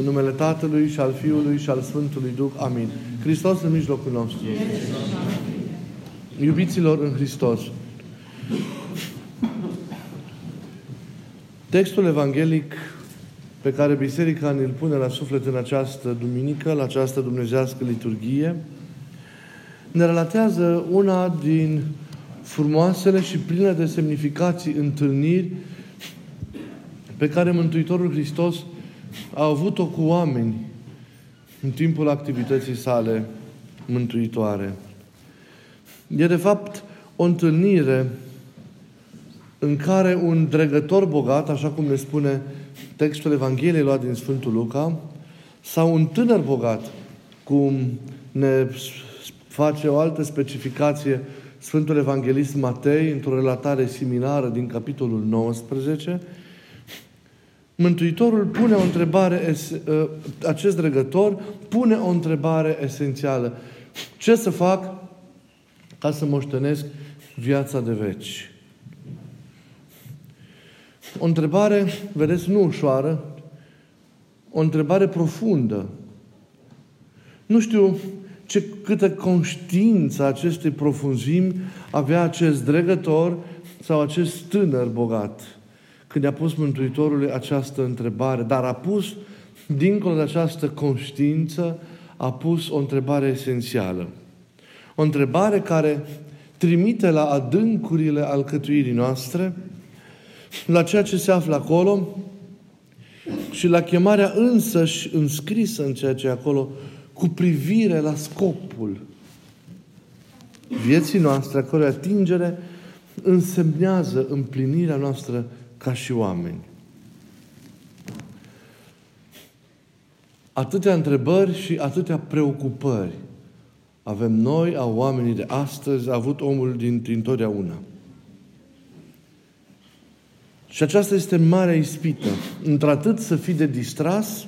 În numele Tatălui și al Fiului și al Sfântului Duh. Amin. Hristos în mijlocul nostru. Iubiților în Hristos. Textul evanghelic pe care Biserica ne-l pune la suflet în această duminică, la această dumnezească liturghie, ne relatează una din frumoasele și pline de semnificații întâlniri pe care Mântuitorul Hristos a avut-o cu oameni în timpul activității sale mântuitoare. E de fapt o întâlnire în care un dregător bogat, așa cum ne spune textul Evangheliei luat din Sfântul Luca, sau un tânăr bogat, cum ne face o altă specificație Sfântul Evanghelist Matei, într-o relatare similară din capitolul 19, Mântuitorul pune o întrebare, ă, acest dregător pune o întrebare esențială. Ce să fac ca să moștenesc viața de veci? O întrebare, vedeți, nu ușoară, o întrebare profundă. Nu știu ce câtă conștiință acestei profunzimi avea acest dregător sau acest tânăr bogat când i-a pus Mântuitorului această întrebare, dar a pus, dincolo de această conștiință, a pus o întrebare esențială. O întrebare care trimite la adâncurile alcătuirii noastre, la ceea ce se află acolo și la chemarea însăși înscrisă în ceea ce e acolo cu privire la scopul vieții noastre, a cărui atingere însemnează împlinirea noastră ca și oameni. Atâtea întrebări și atâtea preocupări avem noi, a oamenii de astăzi, a avut omul din întotdeauna. Și aceasta este marea ispită. Într-atât să fii de distras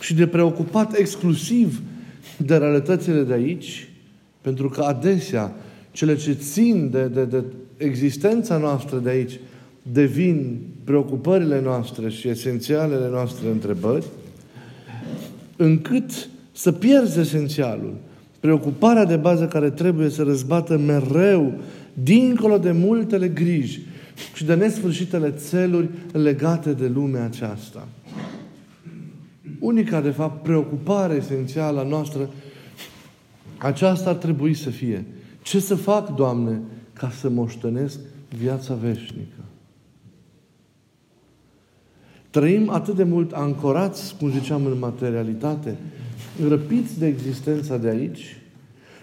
și de preocupat exclusiv de realitățile de aici, pentru că adesea cele ce țin de, de, de existența noastră de aici devin preocupările noastre și esențialele noastre întrebări, încât să pierzi esențialul. Preocuparea de bază care trebuie să răzbată mereu, dincolo de multele griji și de nesfârșitele țeluri legate de lumea aceasta. Unica, de fapt, preocupare esențială a noastră, aceasta ar trebui să fie. Ce să fac, Doamne, ca să moștenesc viața veșnică? Trăim atât de mult ancorați, cum ziceam, în materialitate, răpiți de existența de aici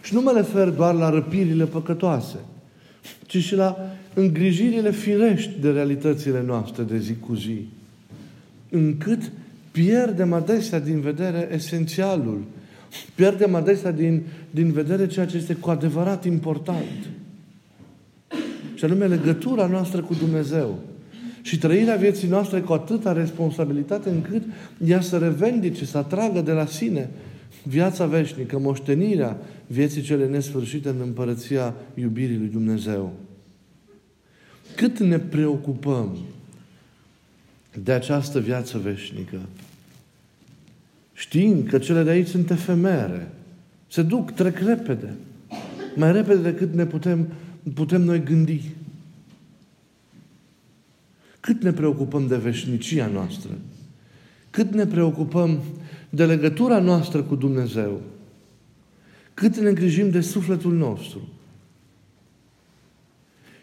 și nu mă refer doar la răpirile păcătoase, ci și la îngrijirile firești de realitățile noastre de zi cu zi, încât pierdem adesea din vedere esențialul, pierdem adesea din, din vedere ceea ce este cu adevărat important, și anume legătura noastră cu Dumnezeu. Și trăirea vieții noastre cu atâta responsabilitate încât ea să revendice, să atragă de la sine viața veșnică, moștenirea vieții cele nesfârșite în împărăția iubirii lui Dumnezeu. Cât ne preocupăm de această viață veșnică, știind că cele de aici sunt efemere, se duc, trec repede, mai repede decât ne putem, putem noi gândi. Cât ne preocupăm de veșnicia noastră? Cât ne preocupăm de legătura noastră cu Dumnezeu? Cât ne îngrijim de sufletul nostru?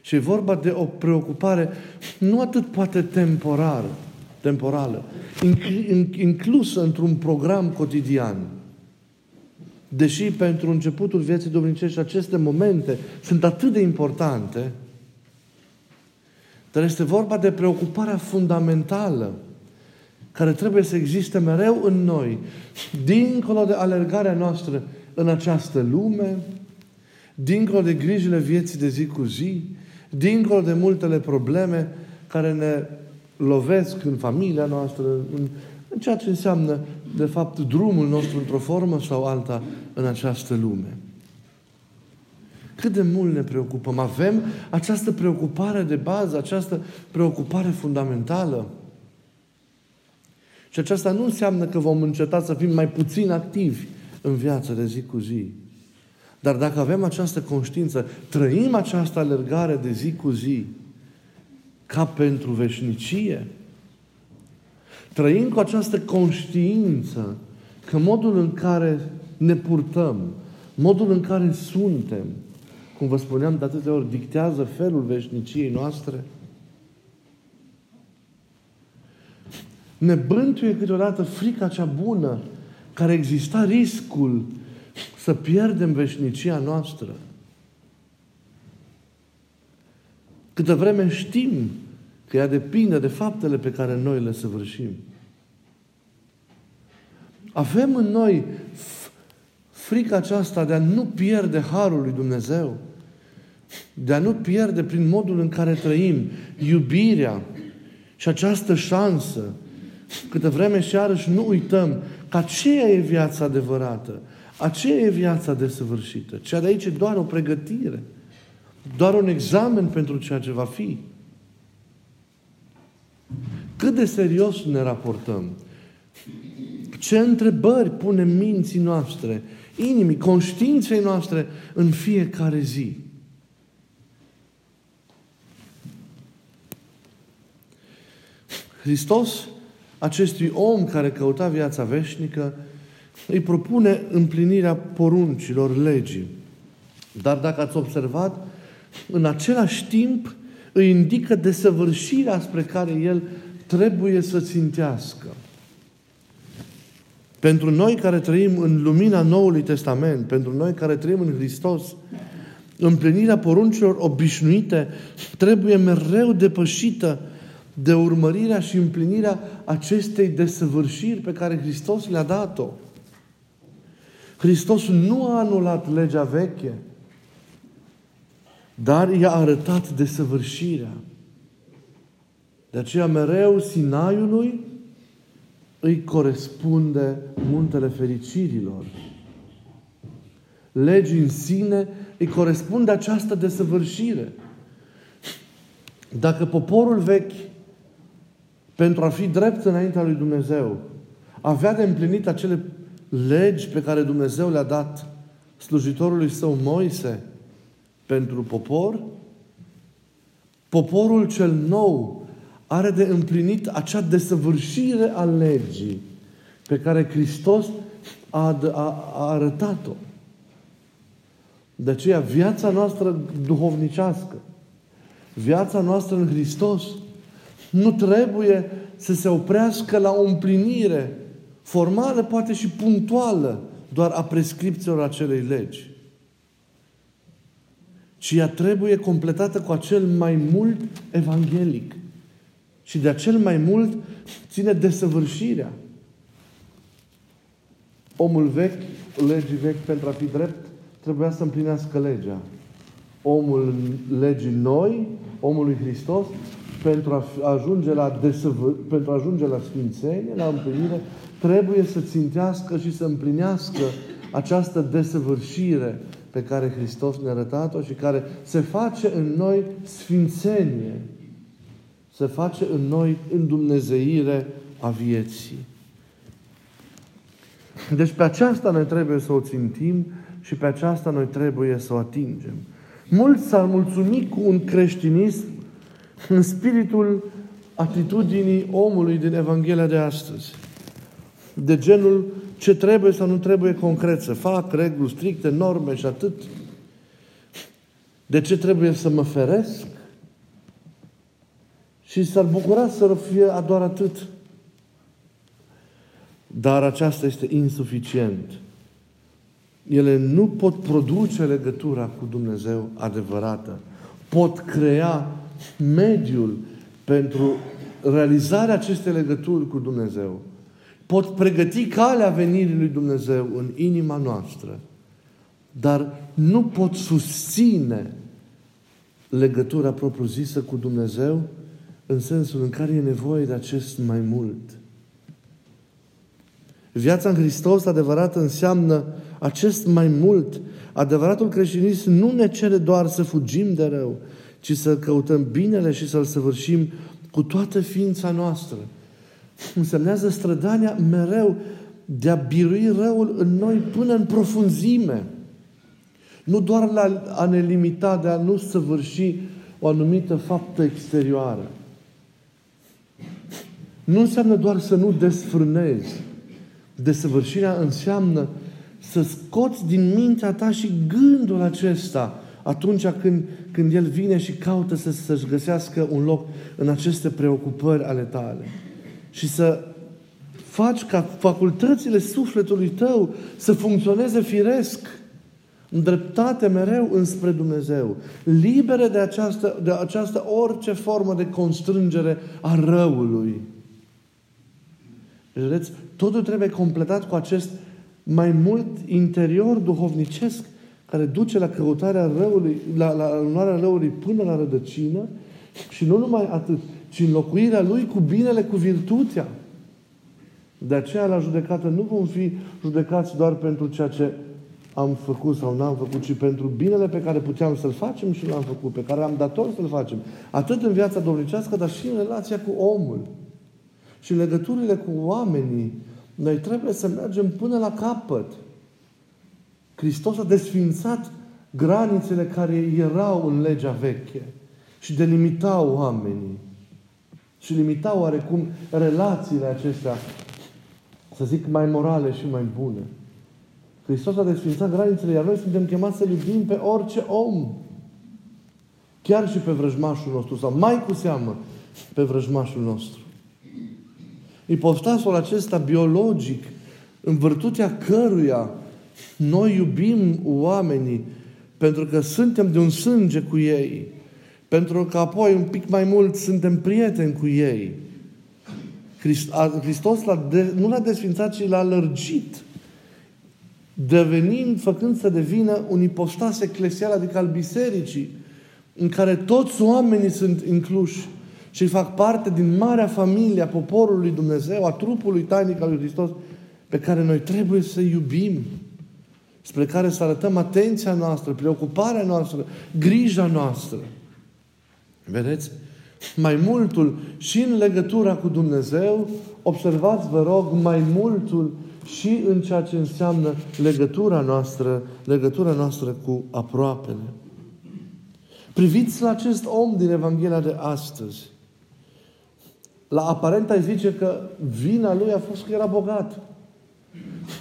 Și e vorba de o preocupare nu atât poate temporară, temporală, inclusă într-un program cotidian. Deși pentru începutul vieții domnicești aceste momente sunt atât de importante, dar este vorba de preocuparea fundamentală care trebuie să existe mereu în noi, dincolo de alergarea noastră în această lume, dincolo de grijile vieții de zi cu zi, dincolo de multele probleme care ne lovesc în familia noastră, în, în ceea ce înseamnă, de fapt, drumul nostru într-o formă sau alta în această lume. Cât de mult ne preocupăm. Avem această preocupare de bază, această preocupare fundamentală. Și aceasta nu înseamnă că vom înceta să fim mai puțin activi în viața de zi cu zi. Dar dacă avem această conștiință, trăim această alergare de zi cu zi ca pentru veșnicie, trăim cu această conștiință că modul în care ne purtăm, modul în care suntem, cum vă spuneam de atâtea ori, dictează felul veșniciei noastre, ne bântuie câteodată frica cea bună care exista riscul să pierdem veșnicia noastră. Câtă vreme știm că ea depinde de faptele pe care noi le săvârșim. Avem în noi frica aceasta de a nu pierde harul lui Dumnezeu, de a nu pierde prin modul în care trăim iubirea și această șansă. Câtă vreme și iarăși nu uităm că aceea e viața adevărată, aceea e viața desăvârșită. Cea de aici e doar o pregătire, doar un examen pentru ceea ce va fi. Cât de serios ne raportăm? Ce întrebări punem minții noastre, inimii, conștiinței noastre în fiecare zi? Hristos, acestui om care căuta viața veșnică, îi propune împlinirea poruncilor legii. Dar dacă ați observat, în același timp îi indică desăvârșirea spre care el trebuie să țintească. Pentru noi care trăim în lumina Noului Testament, pentru noi care trăim în Hristos, împlinirea poruncilor obișnuite trebuie mereu depășită de urmărirea și împlinirea acestei desăvârșiri pe care Hristos le-a dat-o. Hristos nu a anulat legea veche, dar i-a arătat desăvârșirea. De aceea mereu Sinaiului îi corespunde muntele fericirilor. Legii în sine îi corespunde această desăvârșire. Dacă poporul vechi, pentru a fi drept înaintea lui Dumnezeu, avea de împlinit acele legi pe care Dumnezeu le-a dat slujitorului său Moise pentru popor, poporul cel nou are de împlinit acea desăvârșire a legii pe care Hristos a, a, a arătat-o. De aceea, viața noastră duhovnicească, viața noastră în Hristos, nu trebuie să se oprească la o împlinire formală, poate și punctuală, doar a prescripțiilor acelei legi. Ci ea trebuie completată cu acel mai mult evanghelic. Și de acel mai mult ține desăvârșirea. Omul vechi, legii vechi, pentru a fi drept, trebuia să împlinească legea. Omul legii noi, omul lui Hristos, pentru a ajunge la, desăvâr, pentru a ajunge la sfințenie, la împlinire, trebuie să țintească și să împlinească această desăvârșire pe care Hristos ne-a arătat-o și care se face în noi sfințenie se face în noi îndumnezeire a vieții. Deci pe aceasta noi trebuie să o țintim și pe aceasta noi trebuie să o atingem. Mulți s-ar mulțumi cu un creștinism în spiritul atitudinii omului din Evanghelia de astăzi. De genul ce trebuie sau nu trebuie concret să fac, reguli stricte, norme și atât. De ce trebuie să mă feresc? și s-ar bucura să fie doar atât. Dar aceasta este insuficient. Ele nu pot produce legătura cu Dumnezeu adevărată. Pot crea mediul pentru realizarea acestei legături cu Dumnezeu. Pot pregăti calea venirii lui Dumnezeu în inima noastră. Dar nu pot susține legătura propriu-zisă cu Dumnezeu în sensul în care e nevoie de acest mai mult. Viața în Hristos adevărată înseamnă acest mai mult. Adevăratul creștinism nu ne cere doar să fugim de rău, ci să căutăm binele și să-l săvârșim cu toată ființa noastră. însemnează strădania mereu de a birui răul în noi până în profunzime. Nu doar la a ne limita de a nu săvârși o anumită faptă exterioară. Nu înseamnă doar să nu desfrânezi. Desăvârșirea înseamnă să scoți din mintea ta și gândul acesta atunci când, când el vine și caută să, să-și găsească un loc în aceste preocupări ale tale. Și să faci ca facultățile sufletului tău să funcționeze firesc, în dreptate mereu înspre Dumnezeu, libere de această, de această orice formă de constrângere a răului. Deci, vedeți, totul trebuie completat cu acest mai mult interior duhovnicesc care duce la căutarea răului, la, la luarea răului până la rădăcină și nu numai atât, ci înlocuirea lui cu binele, cu virtutea. De aceea, la judecată, nu vom fi judecați doar pentru ceea ce am făcut sau n-am făcut, ci pentru binele pe care puteam să-l facem și l-am făcut, pe care am dator să-l facem. Atât în viața domnicească, dar și în relația cu omul. Și legăturile cu oamenii. Noi trebuie să mergem până la capăt. Hristos a desfințat granițele care erau în legea veche și delimitau oamenii. Și limitau oarecum relațiile acestea, să zic, mai morale și mai bune. Hristos a desfințat granițele, iar noi suntem chemați să iubim pe orice om. Chiar și pe vrăjmașul nostru, sau mai cu seamă pe vrăjmașul nostru. Ipostasul acesta biologic, în virtutea căruia noi iubim oamenii pentru că suntem de un sânge cu ei, pentru că apoi un pic mai mult suntem prieteni cu ei. Hristos l-a de, nu l-a desfințat, ci l-a lărgit devenind, făcând să devină un ipostas eclesial, adică al bisericii, în care toți oamenii sunt incluși și fac parte din marea familie a poporului Dumnezeu, a trupului tainic al lui Hristos, pe care noi trebuie să iubim, spre care să arătăm atenția noastră, preocuparea noastră, grija noastră. Vedeți? Mai multul și în legătura cu Dumnezeu, observați, vă rog, mai multul și în ceea ce înseamnă legătura noastră, legătura noastră cu aproapele. Priviți la acest om din Evanghelia de astăzi. La aparent ai zice că vina lui a fost că era bogat.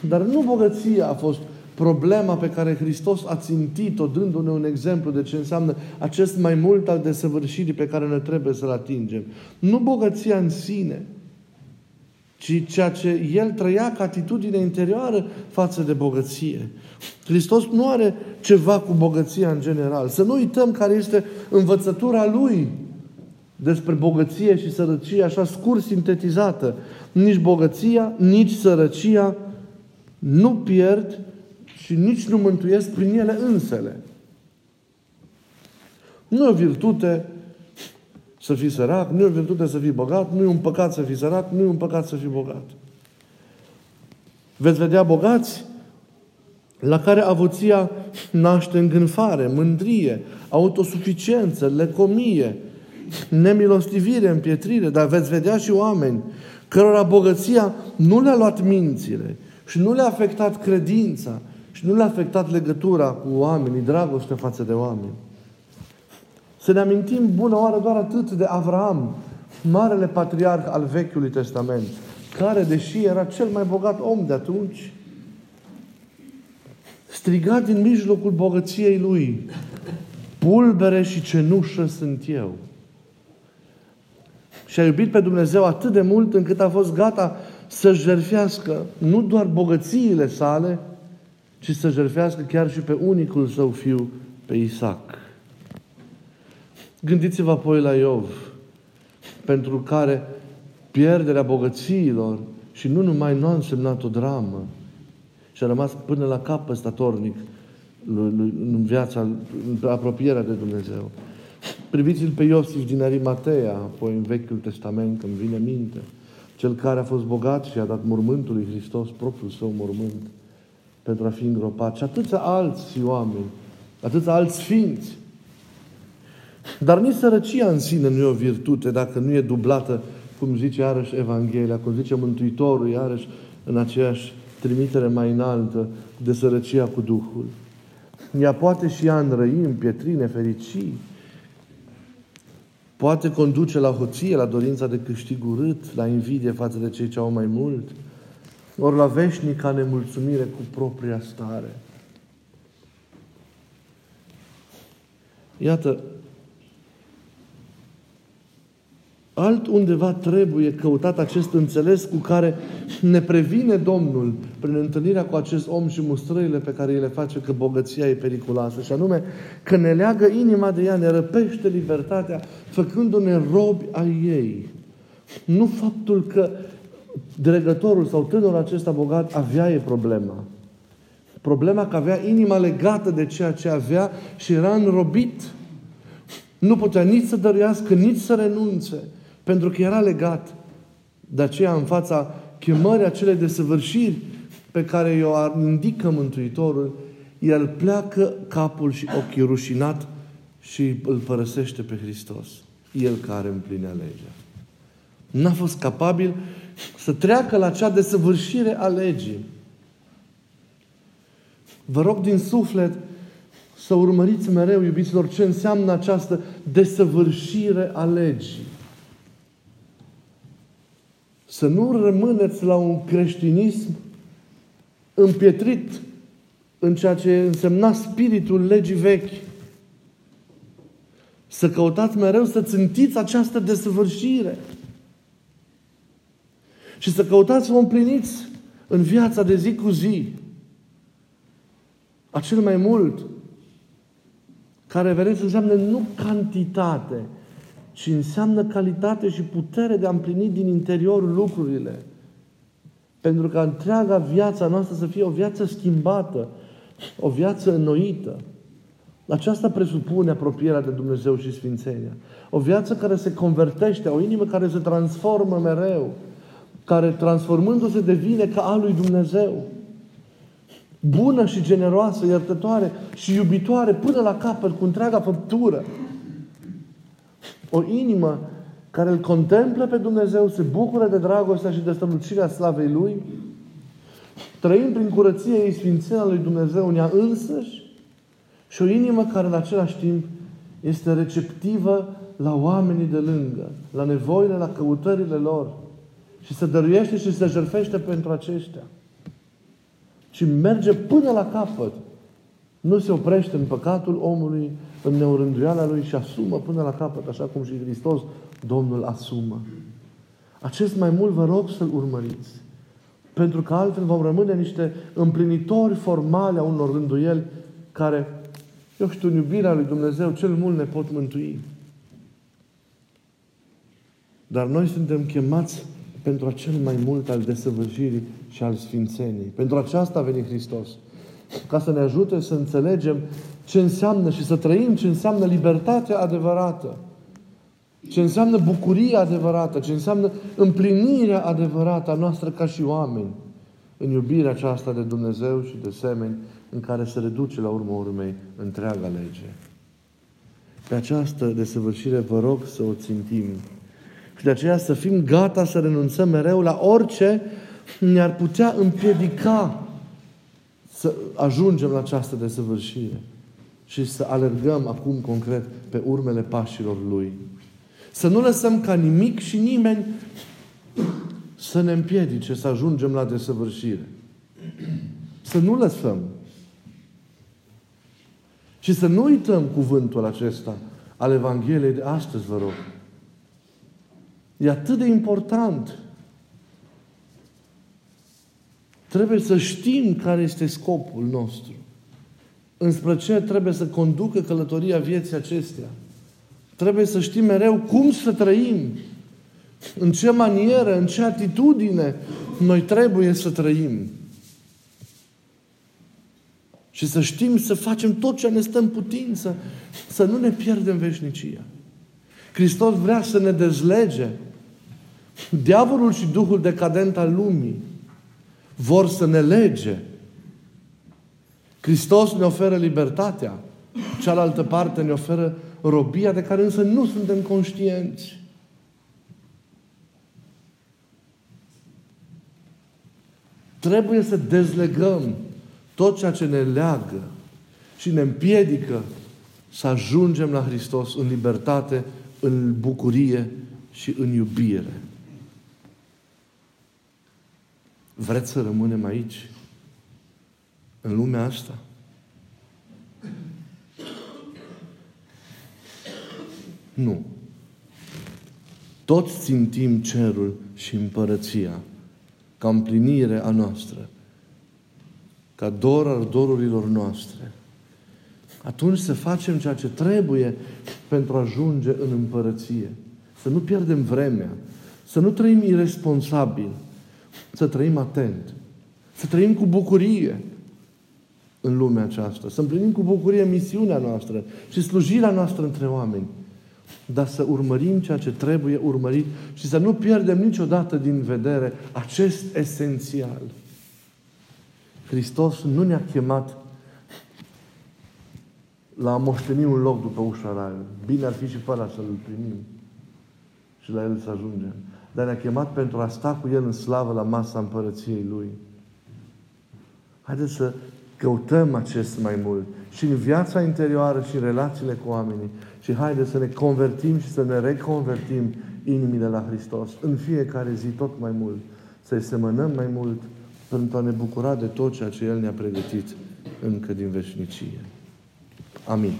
Dar nu bogăția a fost problema pe care Hristos a țintit-o, dându-ne un exemplu de ce înseamnă acest mai mult al desăvârșirii pe care noi trebuie să-l atingem. Nu bogăția în sine, ci ceea ce el trăia ca atitudine interioară față de bogăție. Hristos nu are ceva cu bogăția în general. Să nu uităm care este învățătura lui despre bogăție și sărăcie, așa scurt sintetizată. Nici bogăția, nici sărăcia nu pierd și nici nu mântuiesc prin ele însele. Nu e o virtute să fii sărac, nu e o virtute să fii bogat, nu e un păcat să fii sărac, nu e un păcat să fii bogat. Veți vedea bogați la care avuția naște îngânfare, mândrie, autosuficiență, lecomie, nemilostivire, împietrire, dar veți vedea și oameni cărora bogăția nu le-a luat mințile și nu le-a afectat credința și nu le-a afectat legătura cu oamenii, dragoste față de oameni. Să ne amintim bună oară doar atât de Avram, marele patriarh al Vechiului Testament, care, deși era cel mai bogat om de atunci, striga din mijlocul bogăției lui, pulbere și cenușă sunt eu. Și a iubit pe Dumnezeu atât de mult încât a fost gata să jerfească nu doar bogățiile sale, ci să jerfească chiar și pe unicul său fiu, pe Isaac. Gândiți-vă apoi la Iov, pentru care pierderea bogățiilor și nu numai nu a însemnat o dramă, și a rămas până la capăt statornic în viața, în apropierea de Dumnezeu. Priviți-l pe Iosif din Arimatea, apoi în Vechiul Testament, când vine minte, cel care a fost bogat și a dat mormântul lui Hristos, propriul său mormânt, pentru a fi îngropat. Și atâția alți oameni, atâția alți sfinți, dar nici sărăcia în sine nu e o virtute dacă nu e dublată cum zice iarăși Evanghelia, cum zice Mântuitorul iarăși în aceeași trimitere mai înaltă de sărăcia cu Duhul. Ea poate și ea înrăi, împietrine, fericii. Poate conduce la hoție, la dorința de câștig urât, la invidie față de cei ce au mai mult, ori la veșnica nemulțumire cu propria stare. Iată, alt undeva trebuie căutat acest înțeles cu care ne previne Domnul prin întâlnirea cu acest om și mustrările pe care îi le face că bogăția e periculoasă. Și anume că ne leagă inima de ea, ne răpește libertatea, făcându-ne robi ai ei. Nu faptul că dregătorul sau tânărul acesta bogat avea e problema. Problema că avea inima legată de ceea ce avea și era înrobit. Nu putea nici să dăruiască, nici să renunțe. Pentru că era legat. De aceea, în fața chemării acele de săvârșiri pe care o indică Mântuitorul, el pleacă capul și ochii rușinat și îl părăsește pe Hristos. El care împlinea legea. N-a fost capabil să treacă la cea desăvârșire a legii. Vă rog din suflet să urmăriți mereu, iubiților, ce înseamnă această desăvârșire a legii. Să nu rămâneți la un creștinism împietrit în ceea ce însemna spiritul legii vechi. Să căutați mereu să țintiți această desăvârșire. Și să căutați să o împliniți în viața de zi cu zi. Acel mai mult care, vedeți, înseamnă nu cantitate, ci înseamnă calitate și putere de a împlini din interior lucrurile. Pentru ca întreaga viața noastră să fie o viață schimbată, o viață înnoită. Aceasta presupune apropierea de Dumnezeu și Sfințenia. O viață care se convertește, o inimă care se transformă mereu, care transformându-se devine ca a lui Dumnezeu. Bună și generoasă, iertătoare și iubitoare până la capăt, cu întreaga făptură. O inimă care îl contemplă pe Dumnezeu, se bucură de dragostea și de strălucirea slavei Lui, trăind prin curăție ei sfințenia lui Dumnezeu în ea însăși și o inimă care în același timp este receptivă la oamenii de lângă, la nevoile, la căutările lor și se dăruiește și se jertfește pentru aceștia. Și merge până la capăt. Nu se oprește în păcatul omului, în neurânduiala lui și asumă până la capăt, așa cum și Hristos, Domnul asumă. Acest mai mult vă rog să-L urmăriți. Pentru că altfel vom rămâne niște împlinitori formale a unor rânduieli care, eu știu, în iubirea lui Dumnezeu cel mult ne pot mântui. Dar noi suntem chemați pentru acel mai mult al desăvârșirii și al sfințenii. Pentru aceasta a venit Hristos. Ca să ne ajute să înțelegem ce înseamnă și să trăim ce înseamnă libertatea adevărată. Ce înseamnă bucuria adevărată, ce înseamnă împlinirea adevărată a noastră ca și oameni în iubirea aceasta de Dumnezeu și de semeni în care se reduce la urmă urmei întreaga lege. Pe această desăvârșire vă rog să o țintim. Și de aceea să fim gata să renunțăm mereu la orice ne-ar putea împiedica să ajungem la această desăvârșire și să alergăm acum concret pe urmele pașilor Lui. Să nu lăsăm ca nimic și nimeni să ne împiedice să ajungem la desăvârșire. Să nu lăsăm. Și să nu uităm cuvântul acesta al Evangheliei de astăzi, vă rog. E atât de important. Trebuie să știm care este scopul nostru înspre ce trebuie să conducă călătoria vieții acestea. Trebuie să știm mereu cum să trăim, în ce manieră, în ce atitudine noi trebuie să trăim. Și să știm să facem tot ce ne stă în putință, să nu ne pierdem veșnicia. Hristos vrea să ne dezlege. Diavolul și Duhul decadent al lumii vor să ne lege. Hristos ne oferă libertatea. Cealaltă parte ne oferă robia de care însă nu suntem conștienți. Trebuie să dezlegăm tot ceea ce ne leagă și ne împiedică să ajungem la Hristos în libertate, în bucurie și în iubire. Vreți să rămânem aici? În lumea asta? Nu. Toți țintim cerul și împărăția ca împlinire a noastră, ca dor al dorurilor noastre. Atunci să facem ceea ce trebuie pentru a ajunge în împărăție. Să nu pierdem vremea, să nu trăim irresponsabil, să trăim atent, să trăim cu bucurie în lumea aceasta, să împlinim cu bucurie misiunea noastră și slujirea noastră între oameni dar să urmărim ceea ce trebuie urmărit și să nu pierdem niciodată din vedere acest esențial. Hristos nu ne-a chemat la a moșteni un loc după ușa raiului. Bine ar fi și fără să-L primim și la El să ajungem. Dar ne-a chemat pentru a sta cu El în slavă la masa împărăției Lui. Haideți să căutăm acest mai mult și în viața interioară și în relațiile cu oamenii. Și haideți să ne convertim și să ne reconvertim inimile la Hristos în fiecare zi tot mai mult. Să-i semănăm mai mult pentru a ne bucura de tot ceea ce El ne-a pregătit încă din veșnicie. Amin.